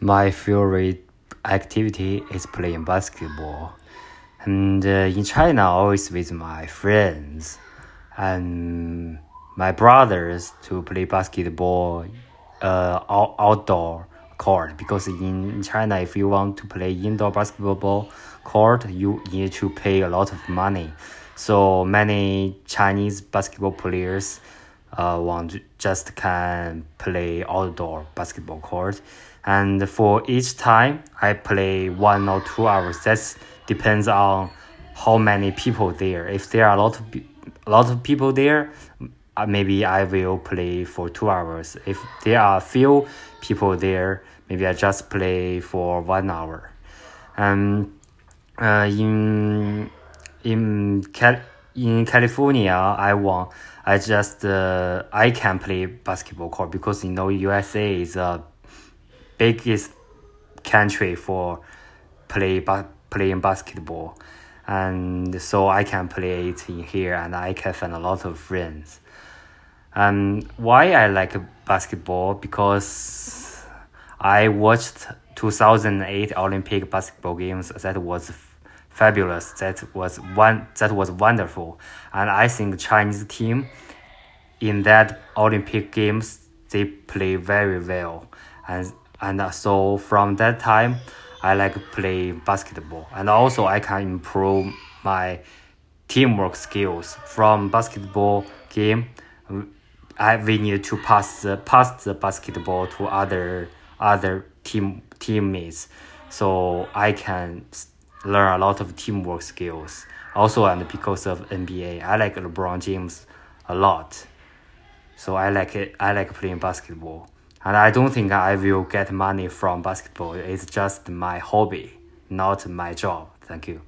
My favorite activity is playing basketball. And uh, in China, always with my friends and my brothers to play basketball uh, out- outdoor court because in China, if you want to play indoor basketball court, you need to pay a lot of money. So many Chinese basketball players uh, want just can play outdoor basketball court. And for each time, I play one or two hours. That depends on how many people there. If there are a lot of a lot of people there, uh, maybe I will play for two hours. If there are few people there, maybe I just play for one hour. Um, uh, in in Cal- in California, I want I just uh, I can play basketball court because you know USA is a biggest country for play ba- playing basketball, and so I can play it in here, and I can find a lot of friends. Um, why I like basketball because I watched 2008 Olympic basketball games. That was fabulous. That was one. That was wonderful, and I think Chinese team in that Olympic games they play very well, and and so from that time I like play basketball, and also I can improve my teamwork skills from basketball game. I we need to pass the pass the basketball to other other team teammates, so I can learn a lot of teamwork skills. Also, and because of NBA, I like LeBron James a lot. So I like it. I like playing basketball, and I don't think I will get money from basketball. It's just my hobby, not my job. Thank you.